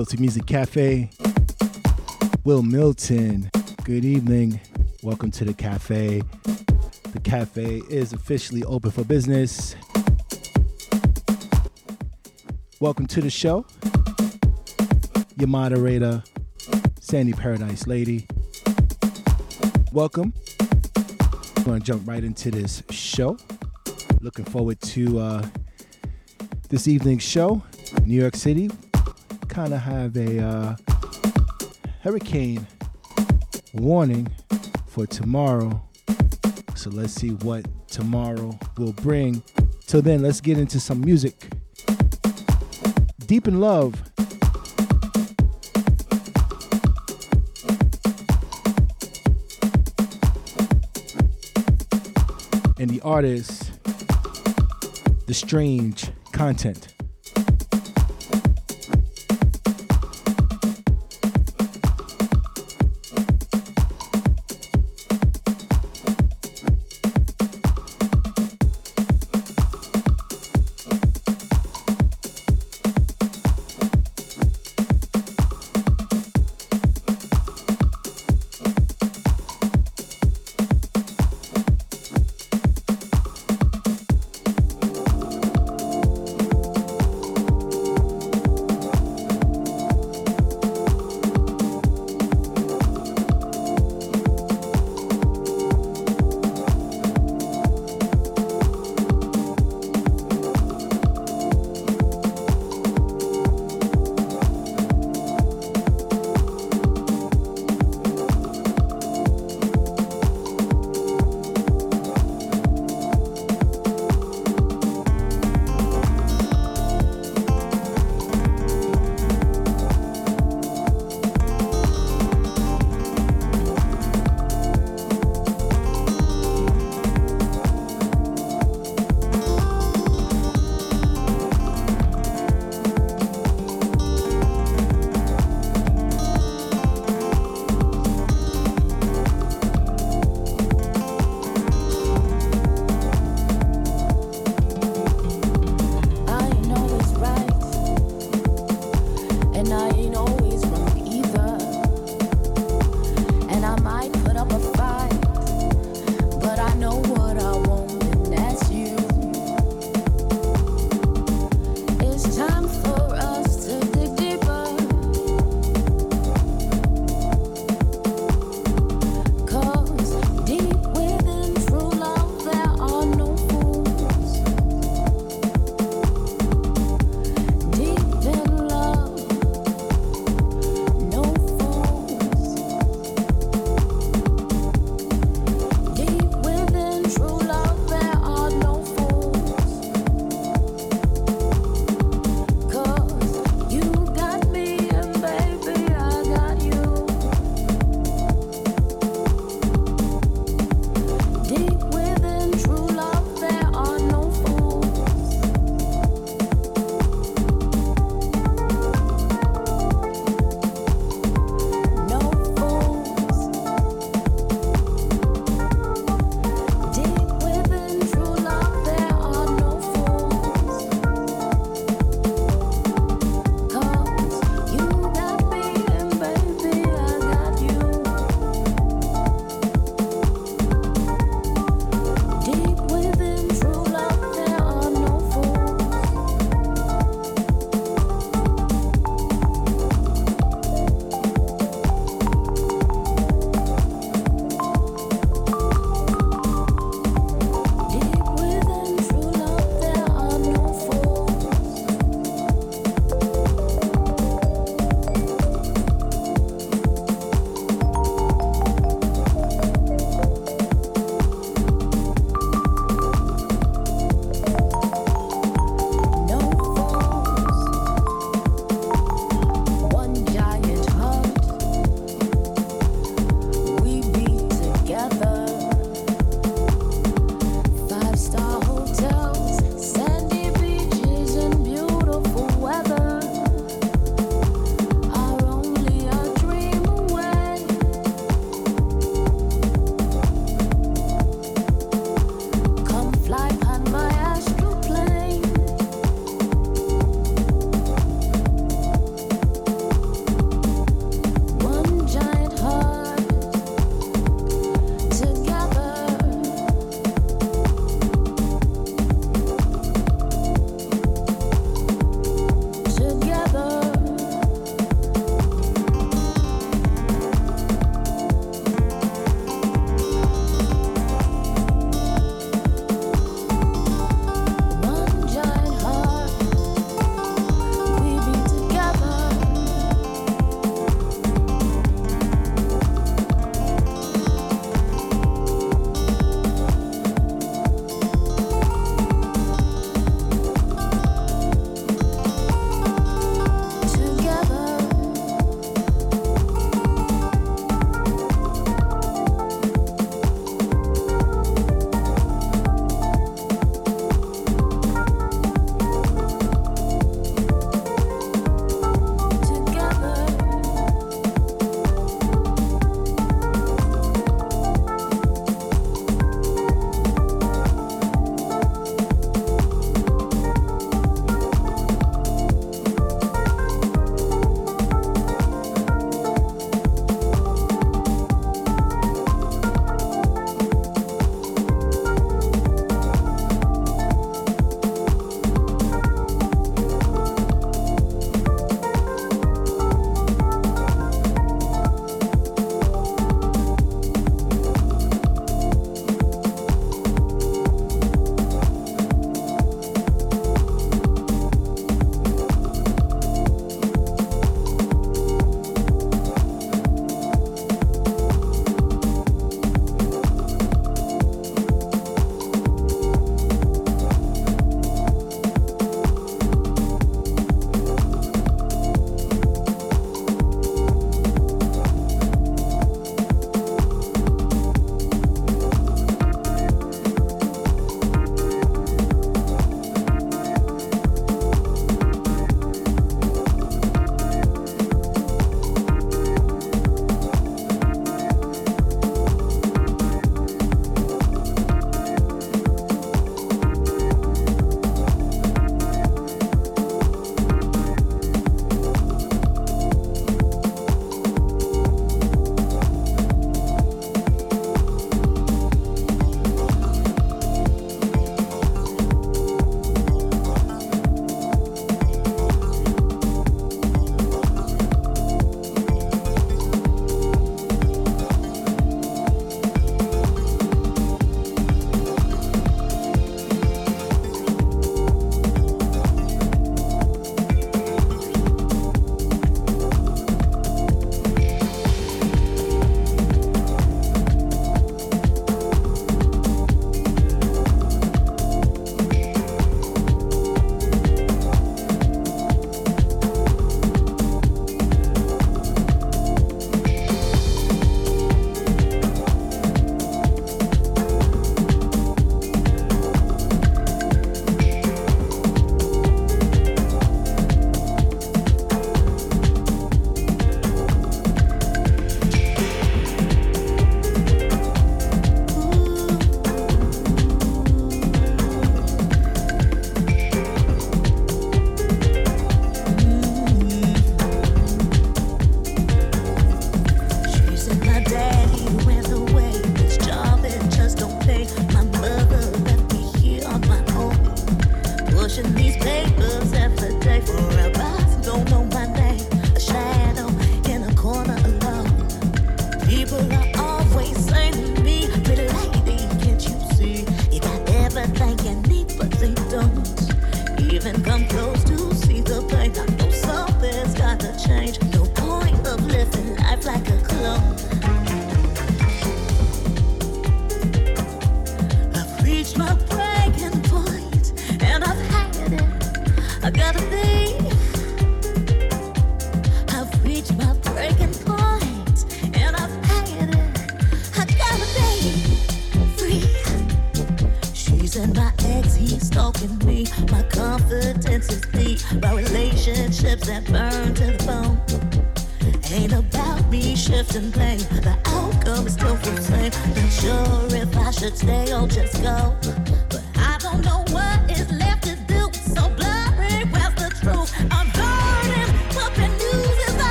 Milton Music Cafe. Wil Milton, good evening. Welcome to the cafe. The cafe is officially open for business. Welcome to the show. Your moderator, Sandy Paradise Lady. Welcome. I'm going to jump right into this show. Looking forward to uh, this evening's show. New York City kind of have a uh, hurricane warning for tomorrow. So let's see what tomorrow will bring. Till then, let's get into some music. Deep in Love. And the artist, The Strange Content.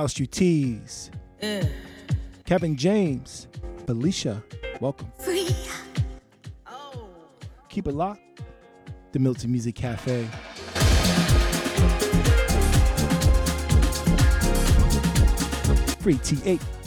House You Tease, mm. Kevin James, Felicia, welcome. Oh. Keep it locked, the Milton Music Cafe. Free T8.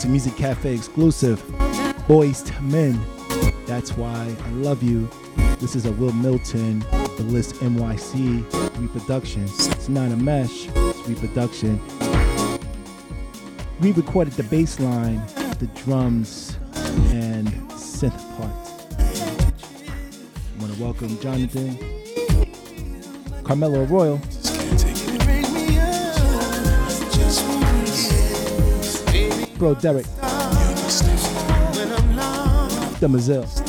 Milton Music Cafe exclusive. To Men. That's why I love you. This is a Wil Milton, the Bliss NYC reproduction. It's not a mesh, it's reproduction. We recorded the bass line, the drums, and synth part. I want to welcome Jonathan, Carmelo Royal, Bro Derek, the Mazelle.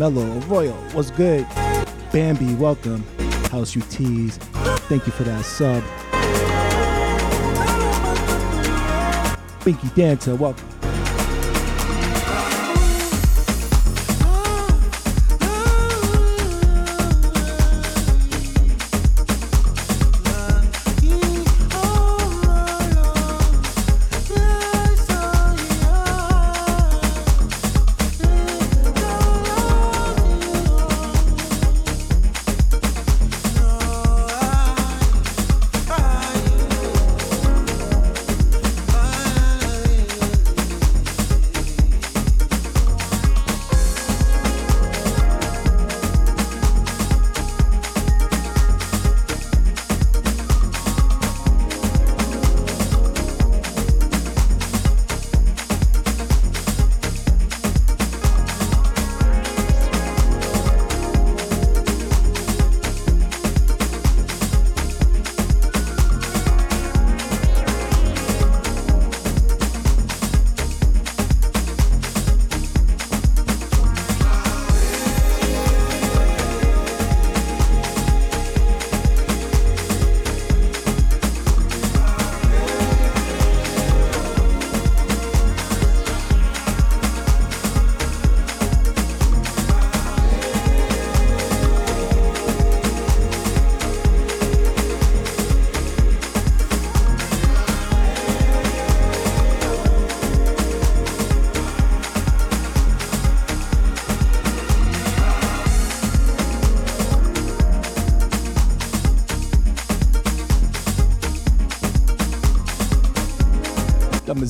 Carmelo Arroyo, what's good? Bambi, welcome. House You Tease, thank you for that sub. Pinky Dancer, welcome.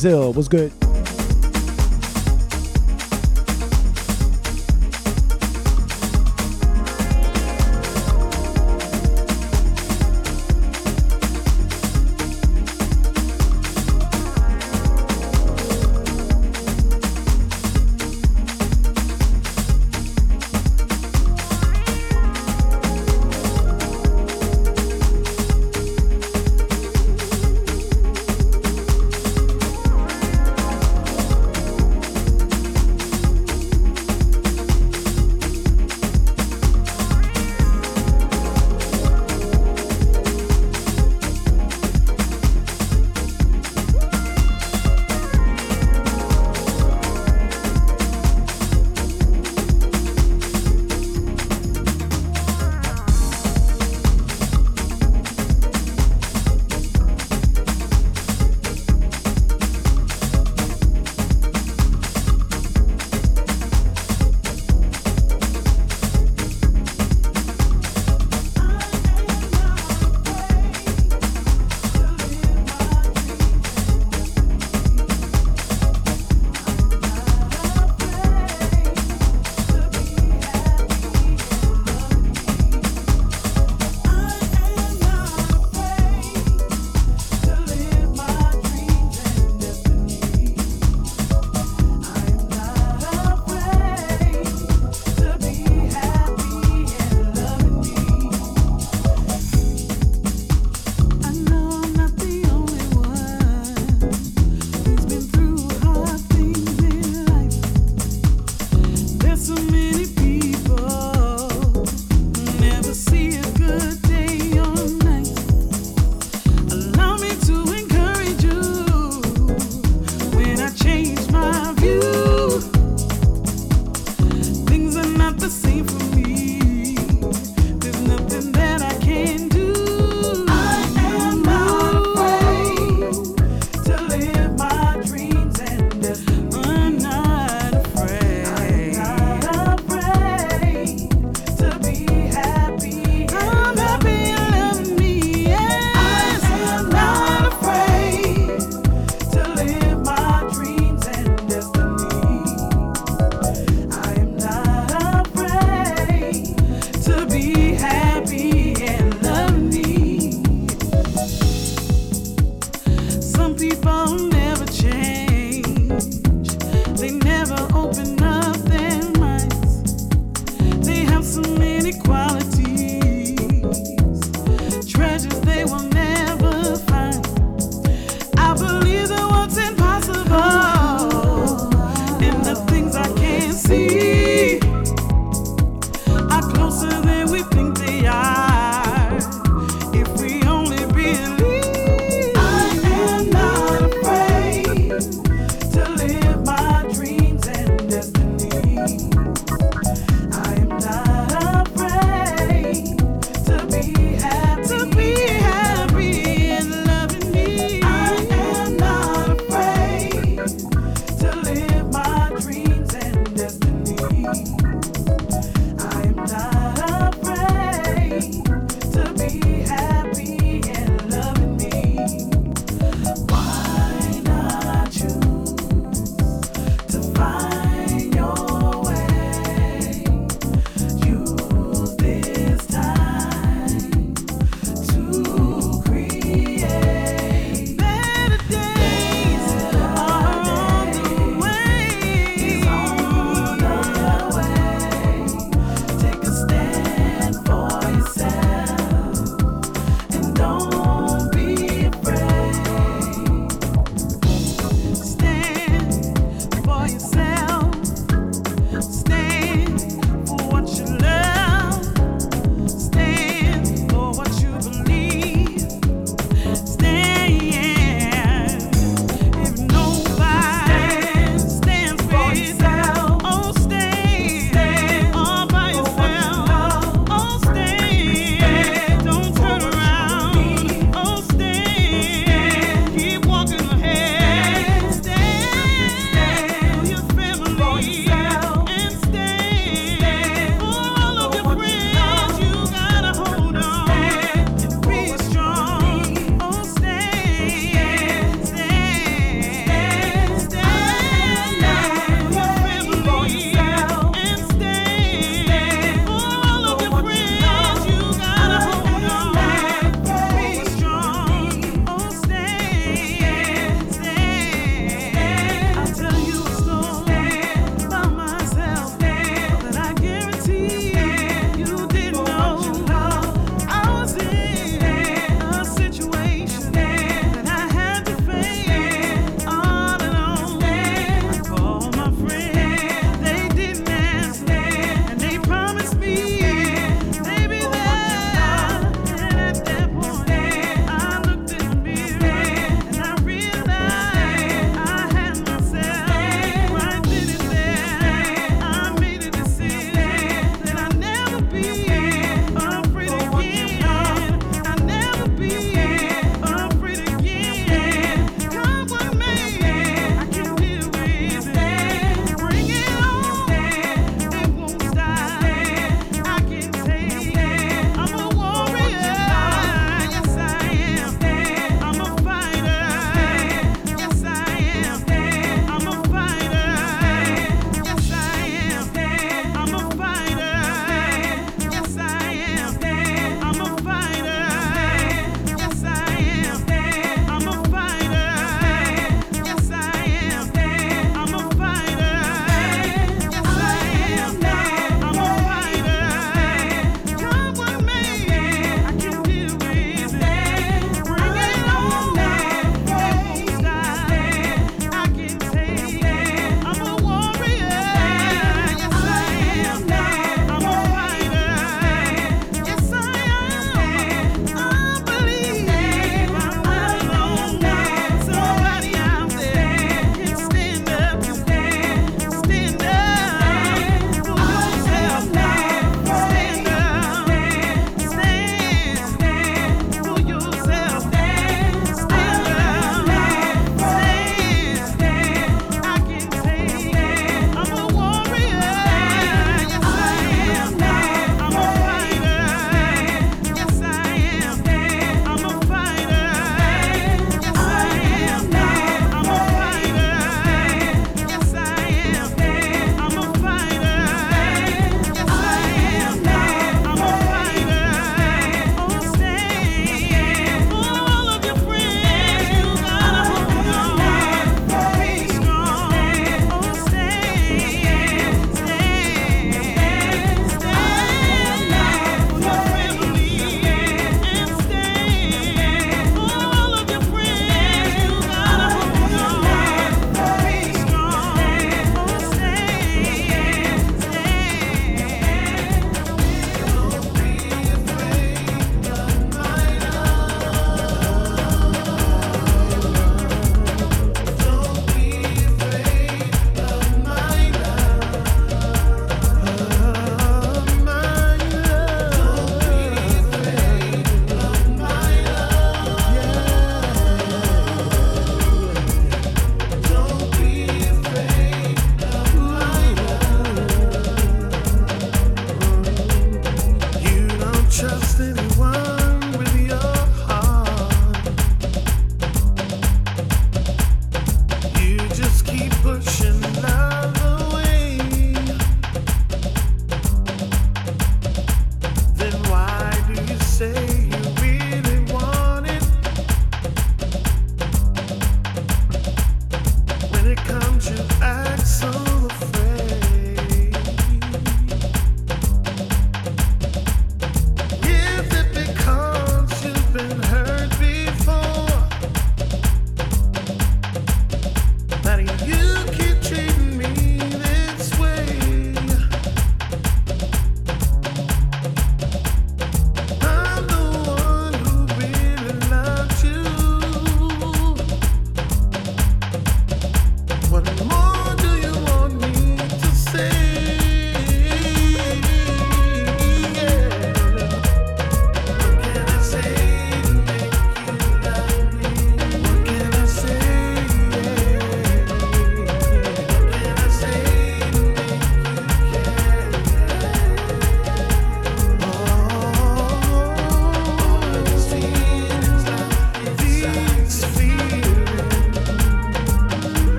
The Mazil, what's good?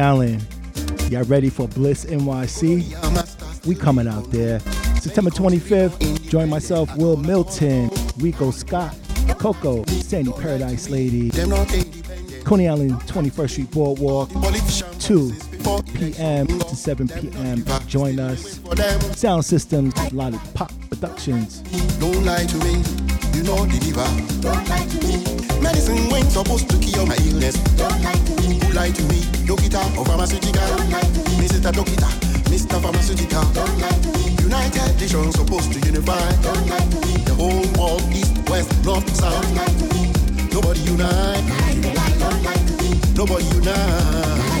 Coney Island. Y'all ready for Bliss NYC? We coming out there. September 25th, join myself, Wil Milton, Rico Scott, Coco, Sandy Paradise Lady, Coney Island 21st Street Boardwalk, 2 p.m. to 7 p.m. Join us. Sound Systems, Lollipop Productions. Don't lie to me, you know the diva. Don't lie to me. Medicine when supposed to cure my illness. Don't lie to me. Who lie to me? Dokita or pharmaceutical? Don't lie to me. Mr. Dokita, Mr. Pharmaceutical. Don't lie to me. United Nations supposed to unify. Don't lie to me. The whole world, east, west, north, south. Don't lie to me. Nobody unite. Lie, lie. Don't lie to me. Nobody unite.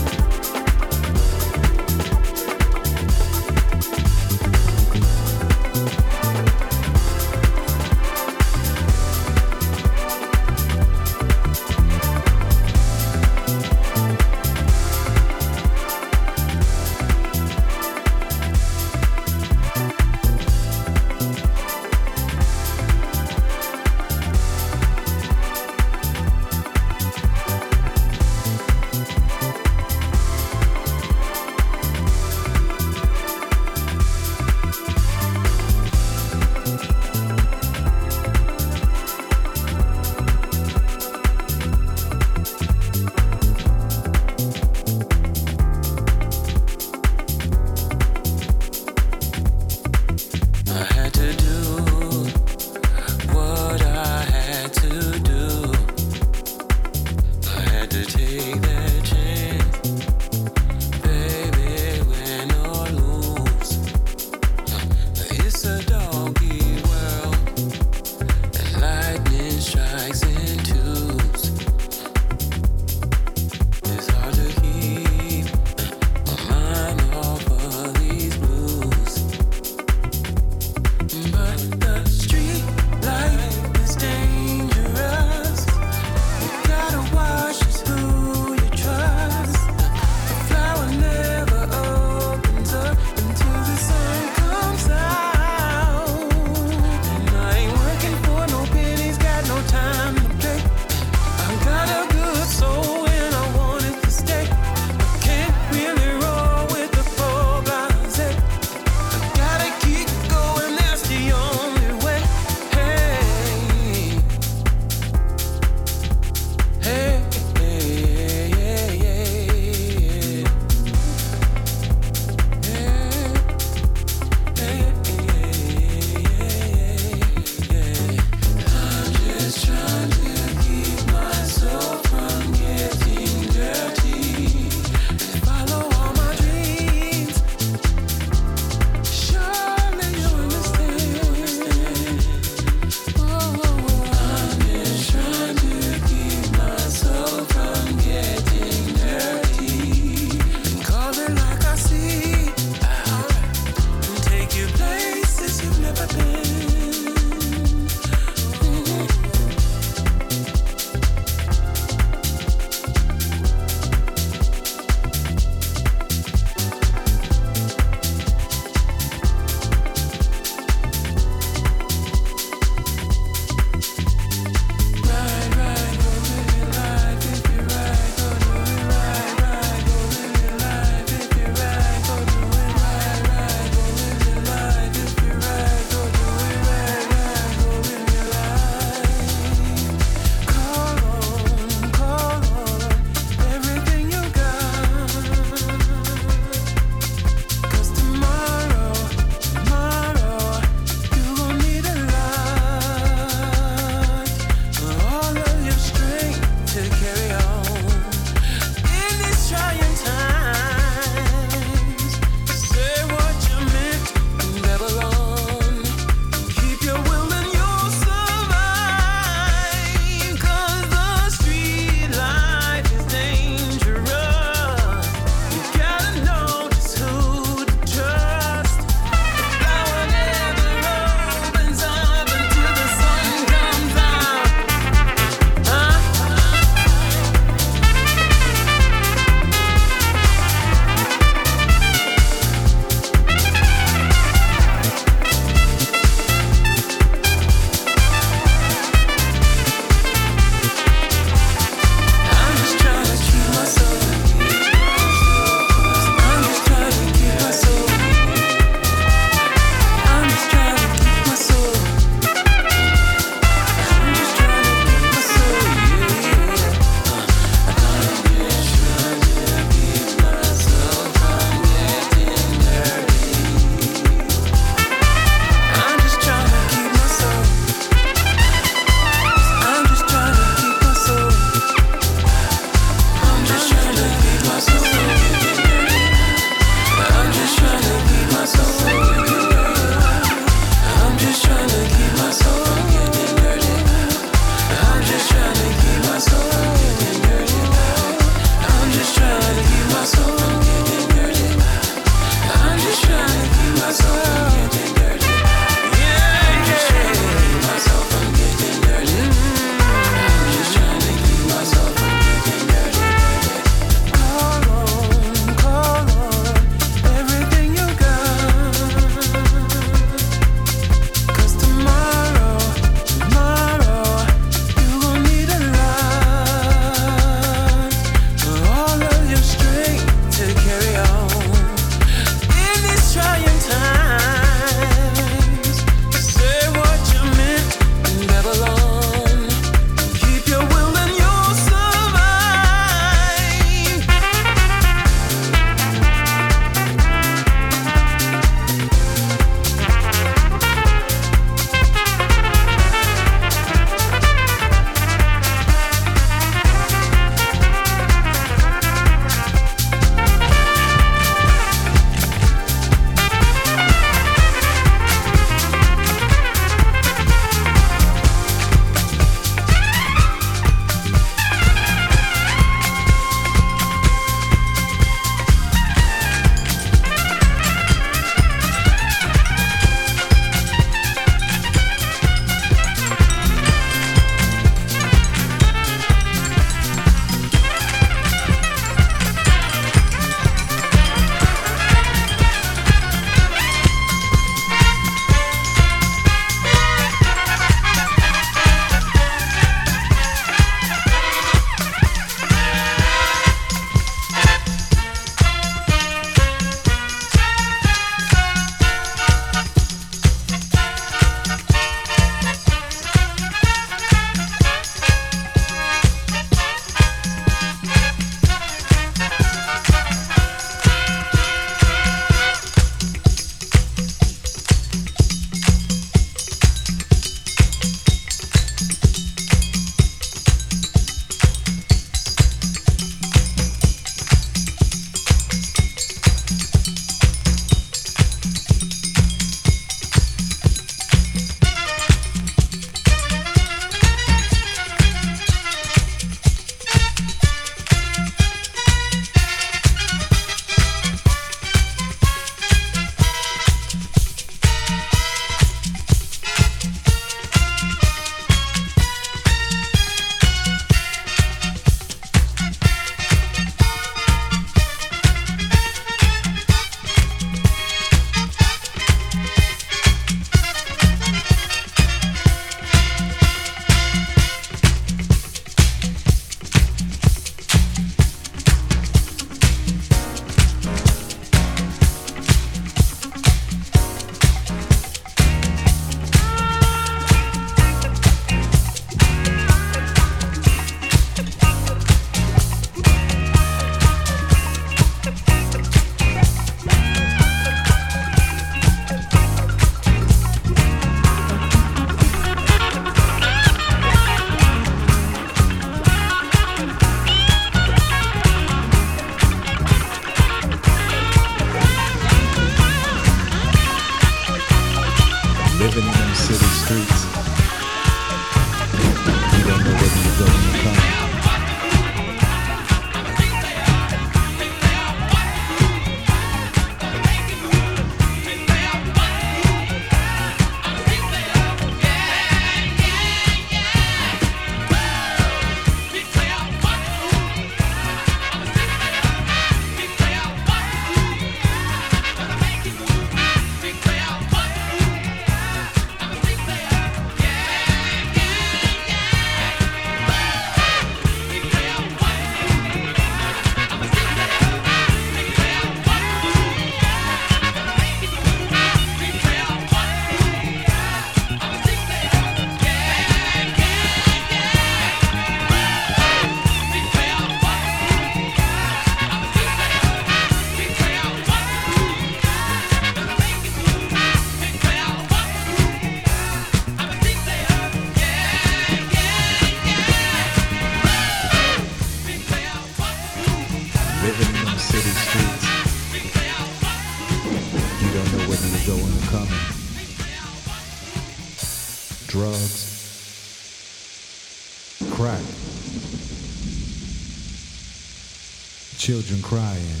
Children crying,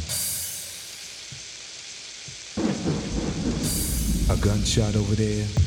a gunshot over there.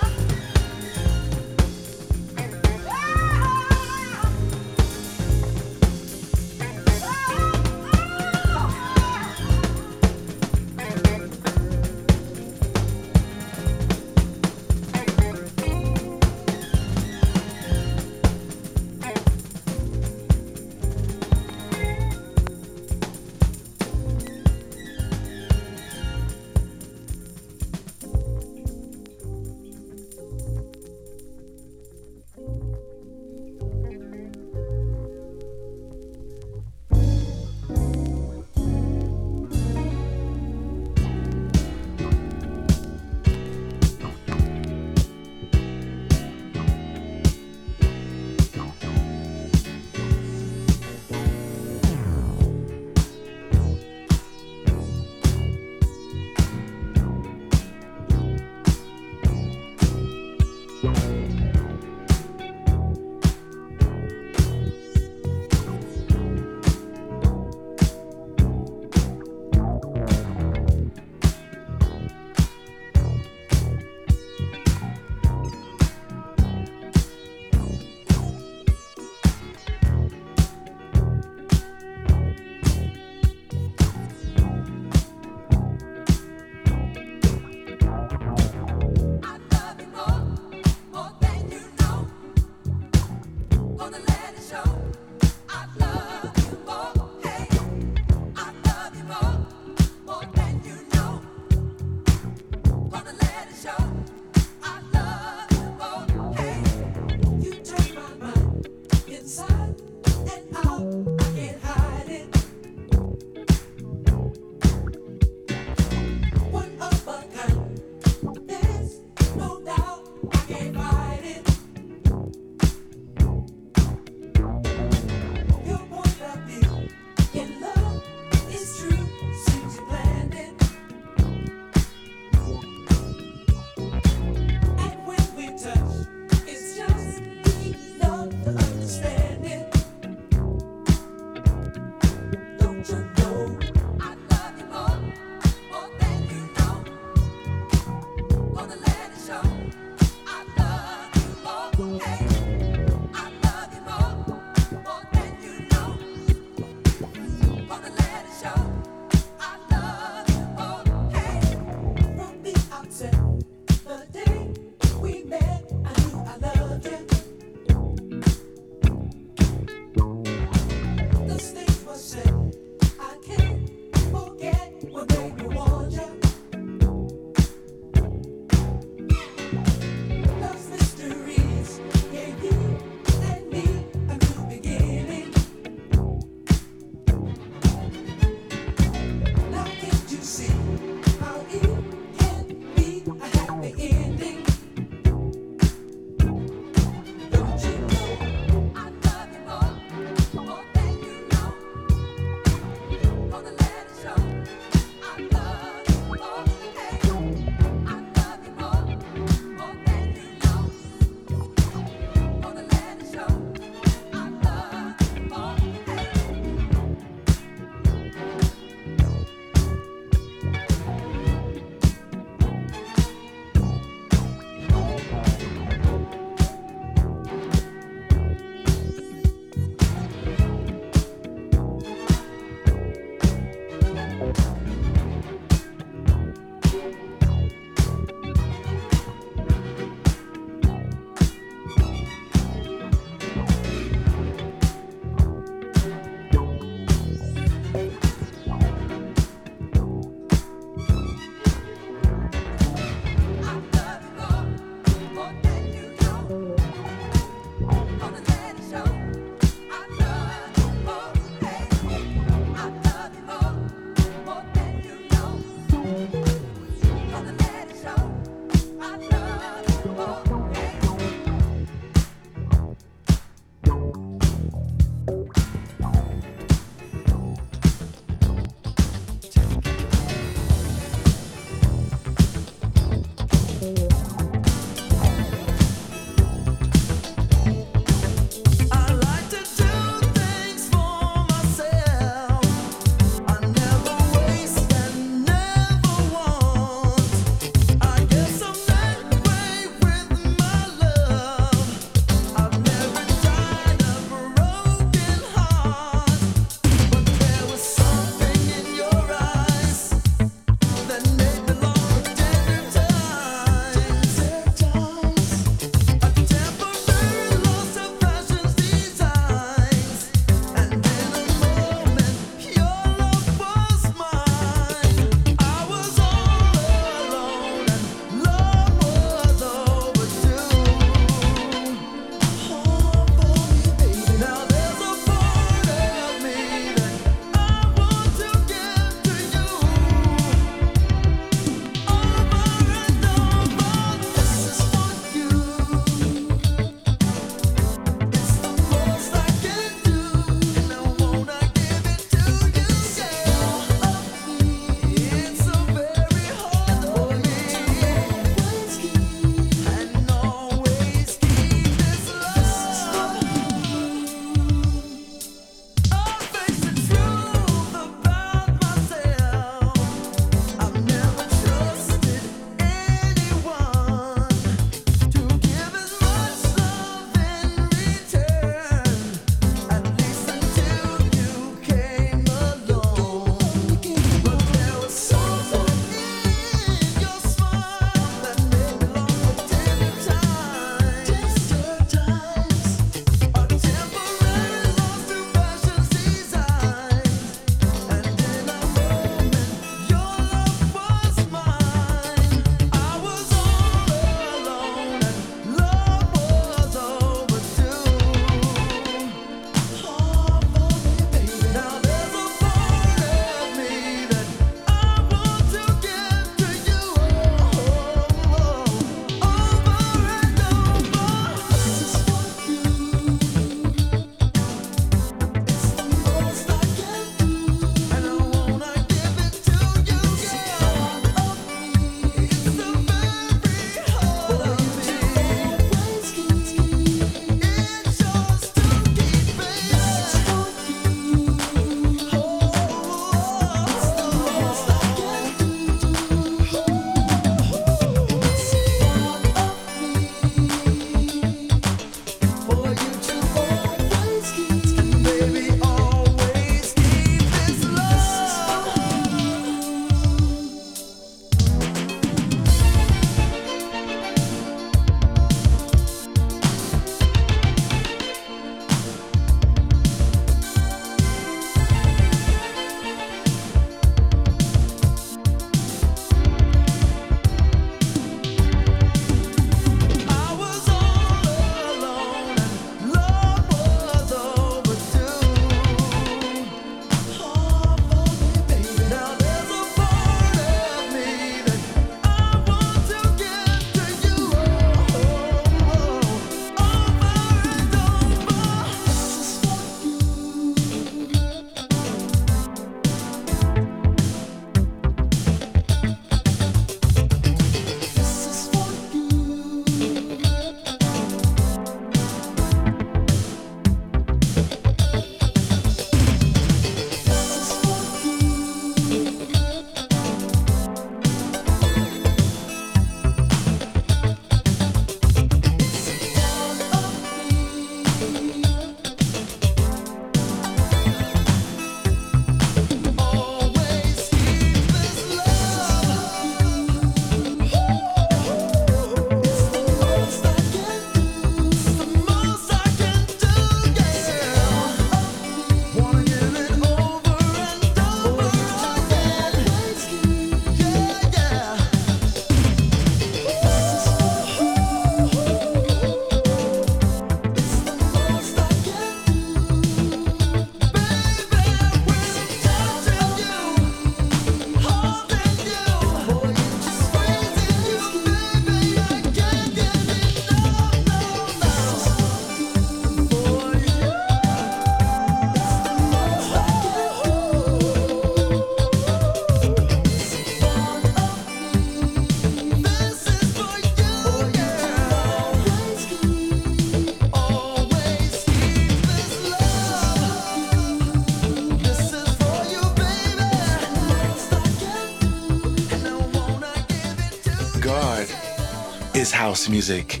House music.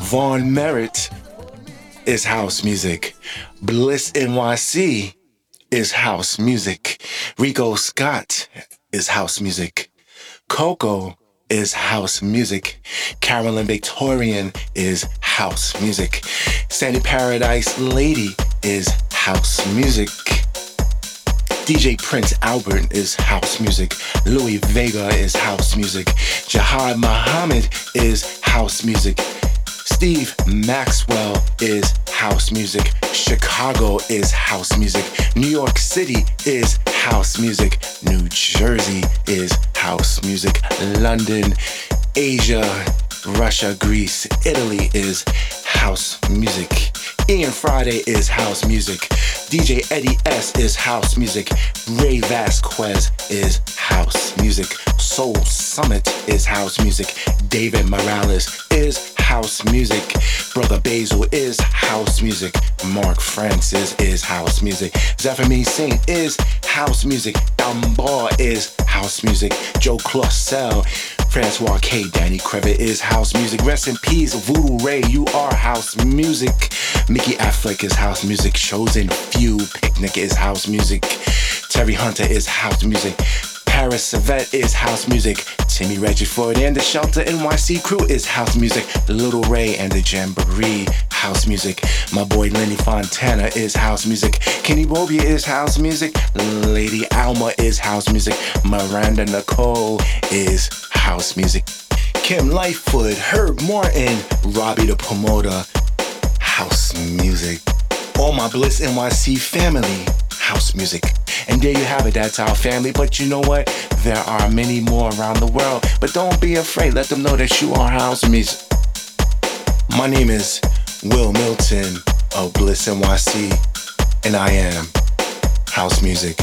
Vaughn Merritt is house music. Bliss NYC is house music. Ricoh Scott is house music. Coco is house music. Carolyn Victorian is house music. Sandy Paradise Lady is house music. DJ Prince Albert is house music. Louie Vega is house music. Jihad Muhammad is house music. Steve Maxwell is house music. Chicago is house music. New York City is house music. New Jersey is house music. London, Asia, Russia, Greece, Italy is house music. Ian Friday is house music. DJ Eddie S is house music. Ray Vasquez is house music. Soul Summit is house music. David Morales is house music. Brother Basil is house music. Mark Francis is house music. Zephyrine Singh is house music. Dunbar is house music. Joe Claussell, Francois K. Danny Krivit is house music. Rest in peace, Voodoo Ray, you are house music. Mickey Affleck is house music. Chosen Few, Picnic is house music. Terry Hunter is house music. Paris Savette is house music. Timmy Regisford and the Shelter NYC crew is house music. Little Ray and the Jamboree, house music. My boy Lenny Fontana is house music. Kenny Bobien is house music. Lady Alma is house music. Miranda Nicole is house music. Kim Lightfoot, Herb Martin, Robbie the Promoter, house music. All my Bliss NYC family, house music. And there you have it, that's our family. But you know what? There are many more around the world. But don't be afraid, let them know that you are house music. My name is Wil Milton of Bliss NYC, and I am house music.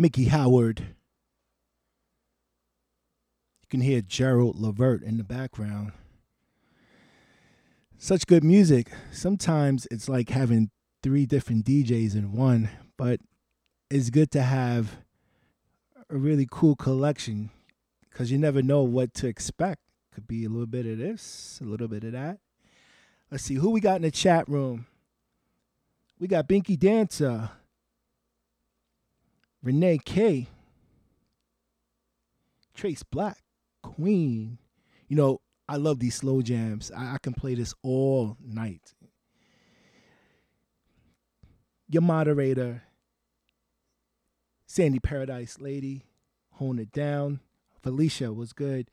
Miki Howard. You can hear Gerald Levert in the background. Such good music. Sometimes it's like having three different DJs in one, but it's good to have a really cool collection because you never know what to expect. Could be a little bit of this, a little bit of that. Let's see who we got in the chat room. We got Binky Dancer. Renee K, Trace Black, Queen. You know, I love these slow jams. I, I can play this all night. Your moderator, Sandy Paradise Lady, hone it down. Felicia was good.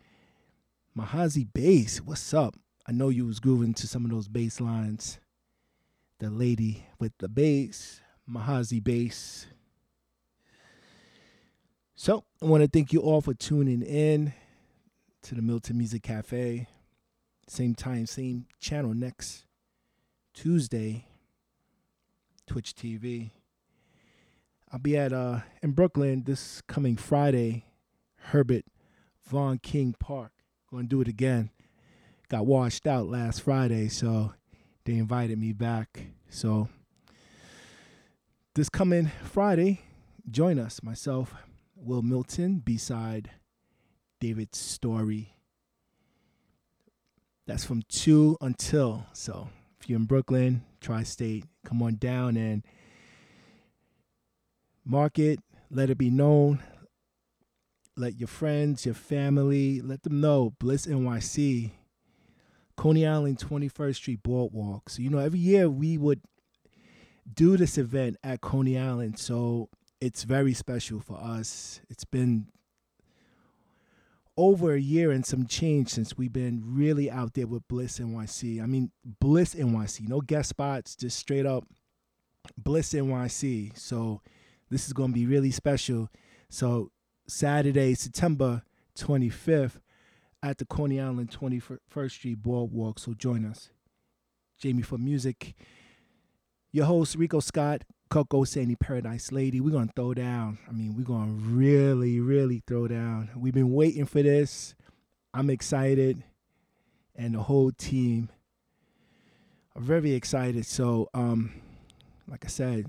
Mahazi Bass, what's up? I know you was grooving to some of those bass lines. The lady with the bass, Mahazi Bass. So I want to thank you all for tuning in to the Milton Music Cafe. Same time, same channel next Tuesday, Twitch TV. I'll be at uh in Brooklyn this coming Friday, Herbert Von King Park. Gonna do it again. Got washed out last Friday, so they invited me back. So this coming Friday, join us, myself, Wil Milton, beside David Story. That's from two until. So if you're in Brooklyn, tri-state, come on down and mark it, let it be known. Let your friends, your family, let them know. Bliss NYC, Coney Island 21st Street Boardwalk. So, you know, every year we would do this event at Coney Island. So it's very special for us. It's been over a year and some change since we've been really out there with Bliss NYC. I mean, Bliss NYC, no guest spots, just straight up Bliss NYC. So this is going to be really special. So Saturday, September 25th at the Coney Island 21st Street Boardwalk. So join us. Jamie for Music. Your host, Ricoh Scott, Coco Sandy Paradise Lady. We're to throw down. I mean, we're to really, really throw down. We've been waiting for this. I'm excited. And the whole team are very excited. So, um, like I said,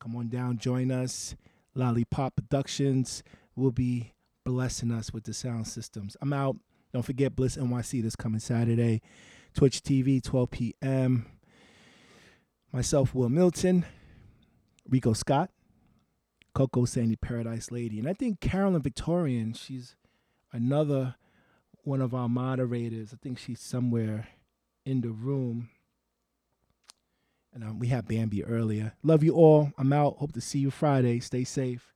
come on down, join us. Lollipop Productions will be blessing us with the sound systems. I'm out. Don't forget Bliss NYC this coming Saturday, Twitch TV, 12 p.m. Myself, Wil Milton, Ricoh Scott, Coco Sandy Paradise Lady. And I think Carolyn Victorian, she's another one of our moderators. I think she's somewhere in the room. And um, we had Bambi earlier. Love you all. I'm out. Hope to see you Friday. Stay safe.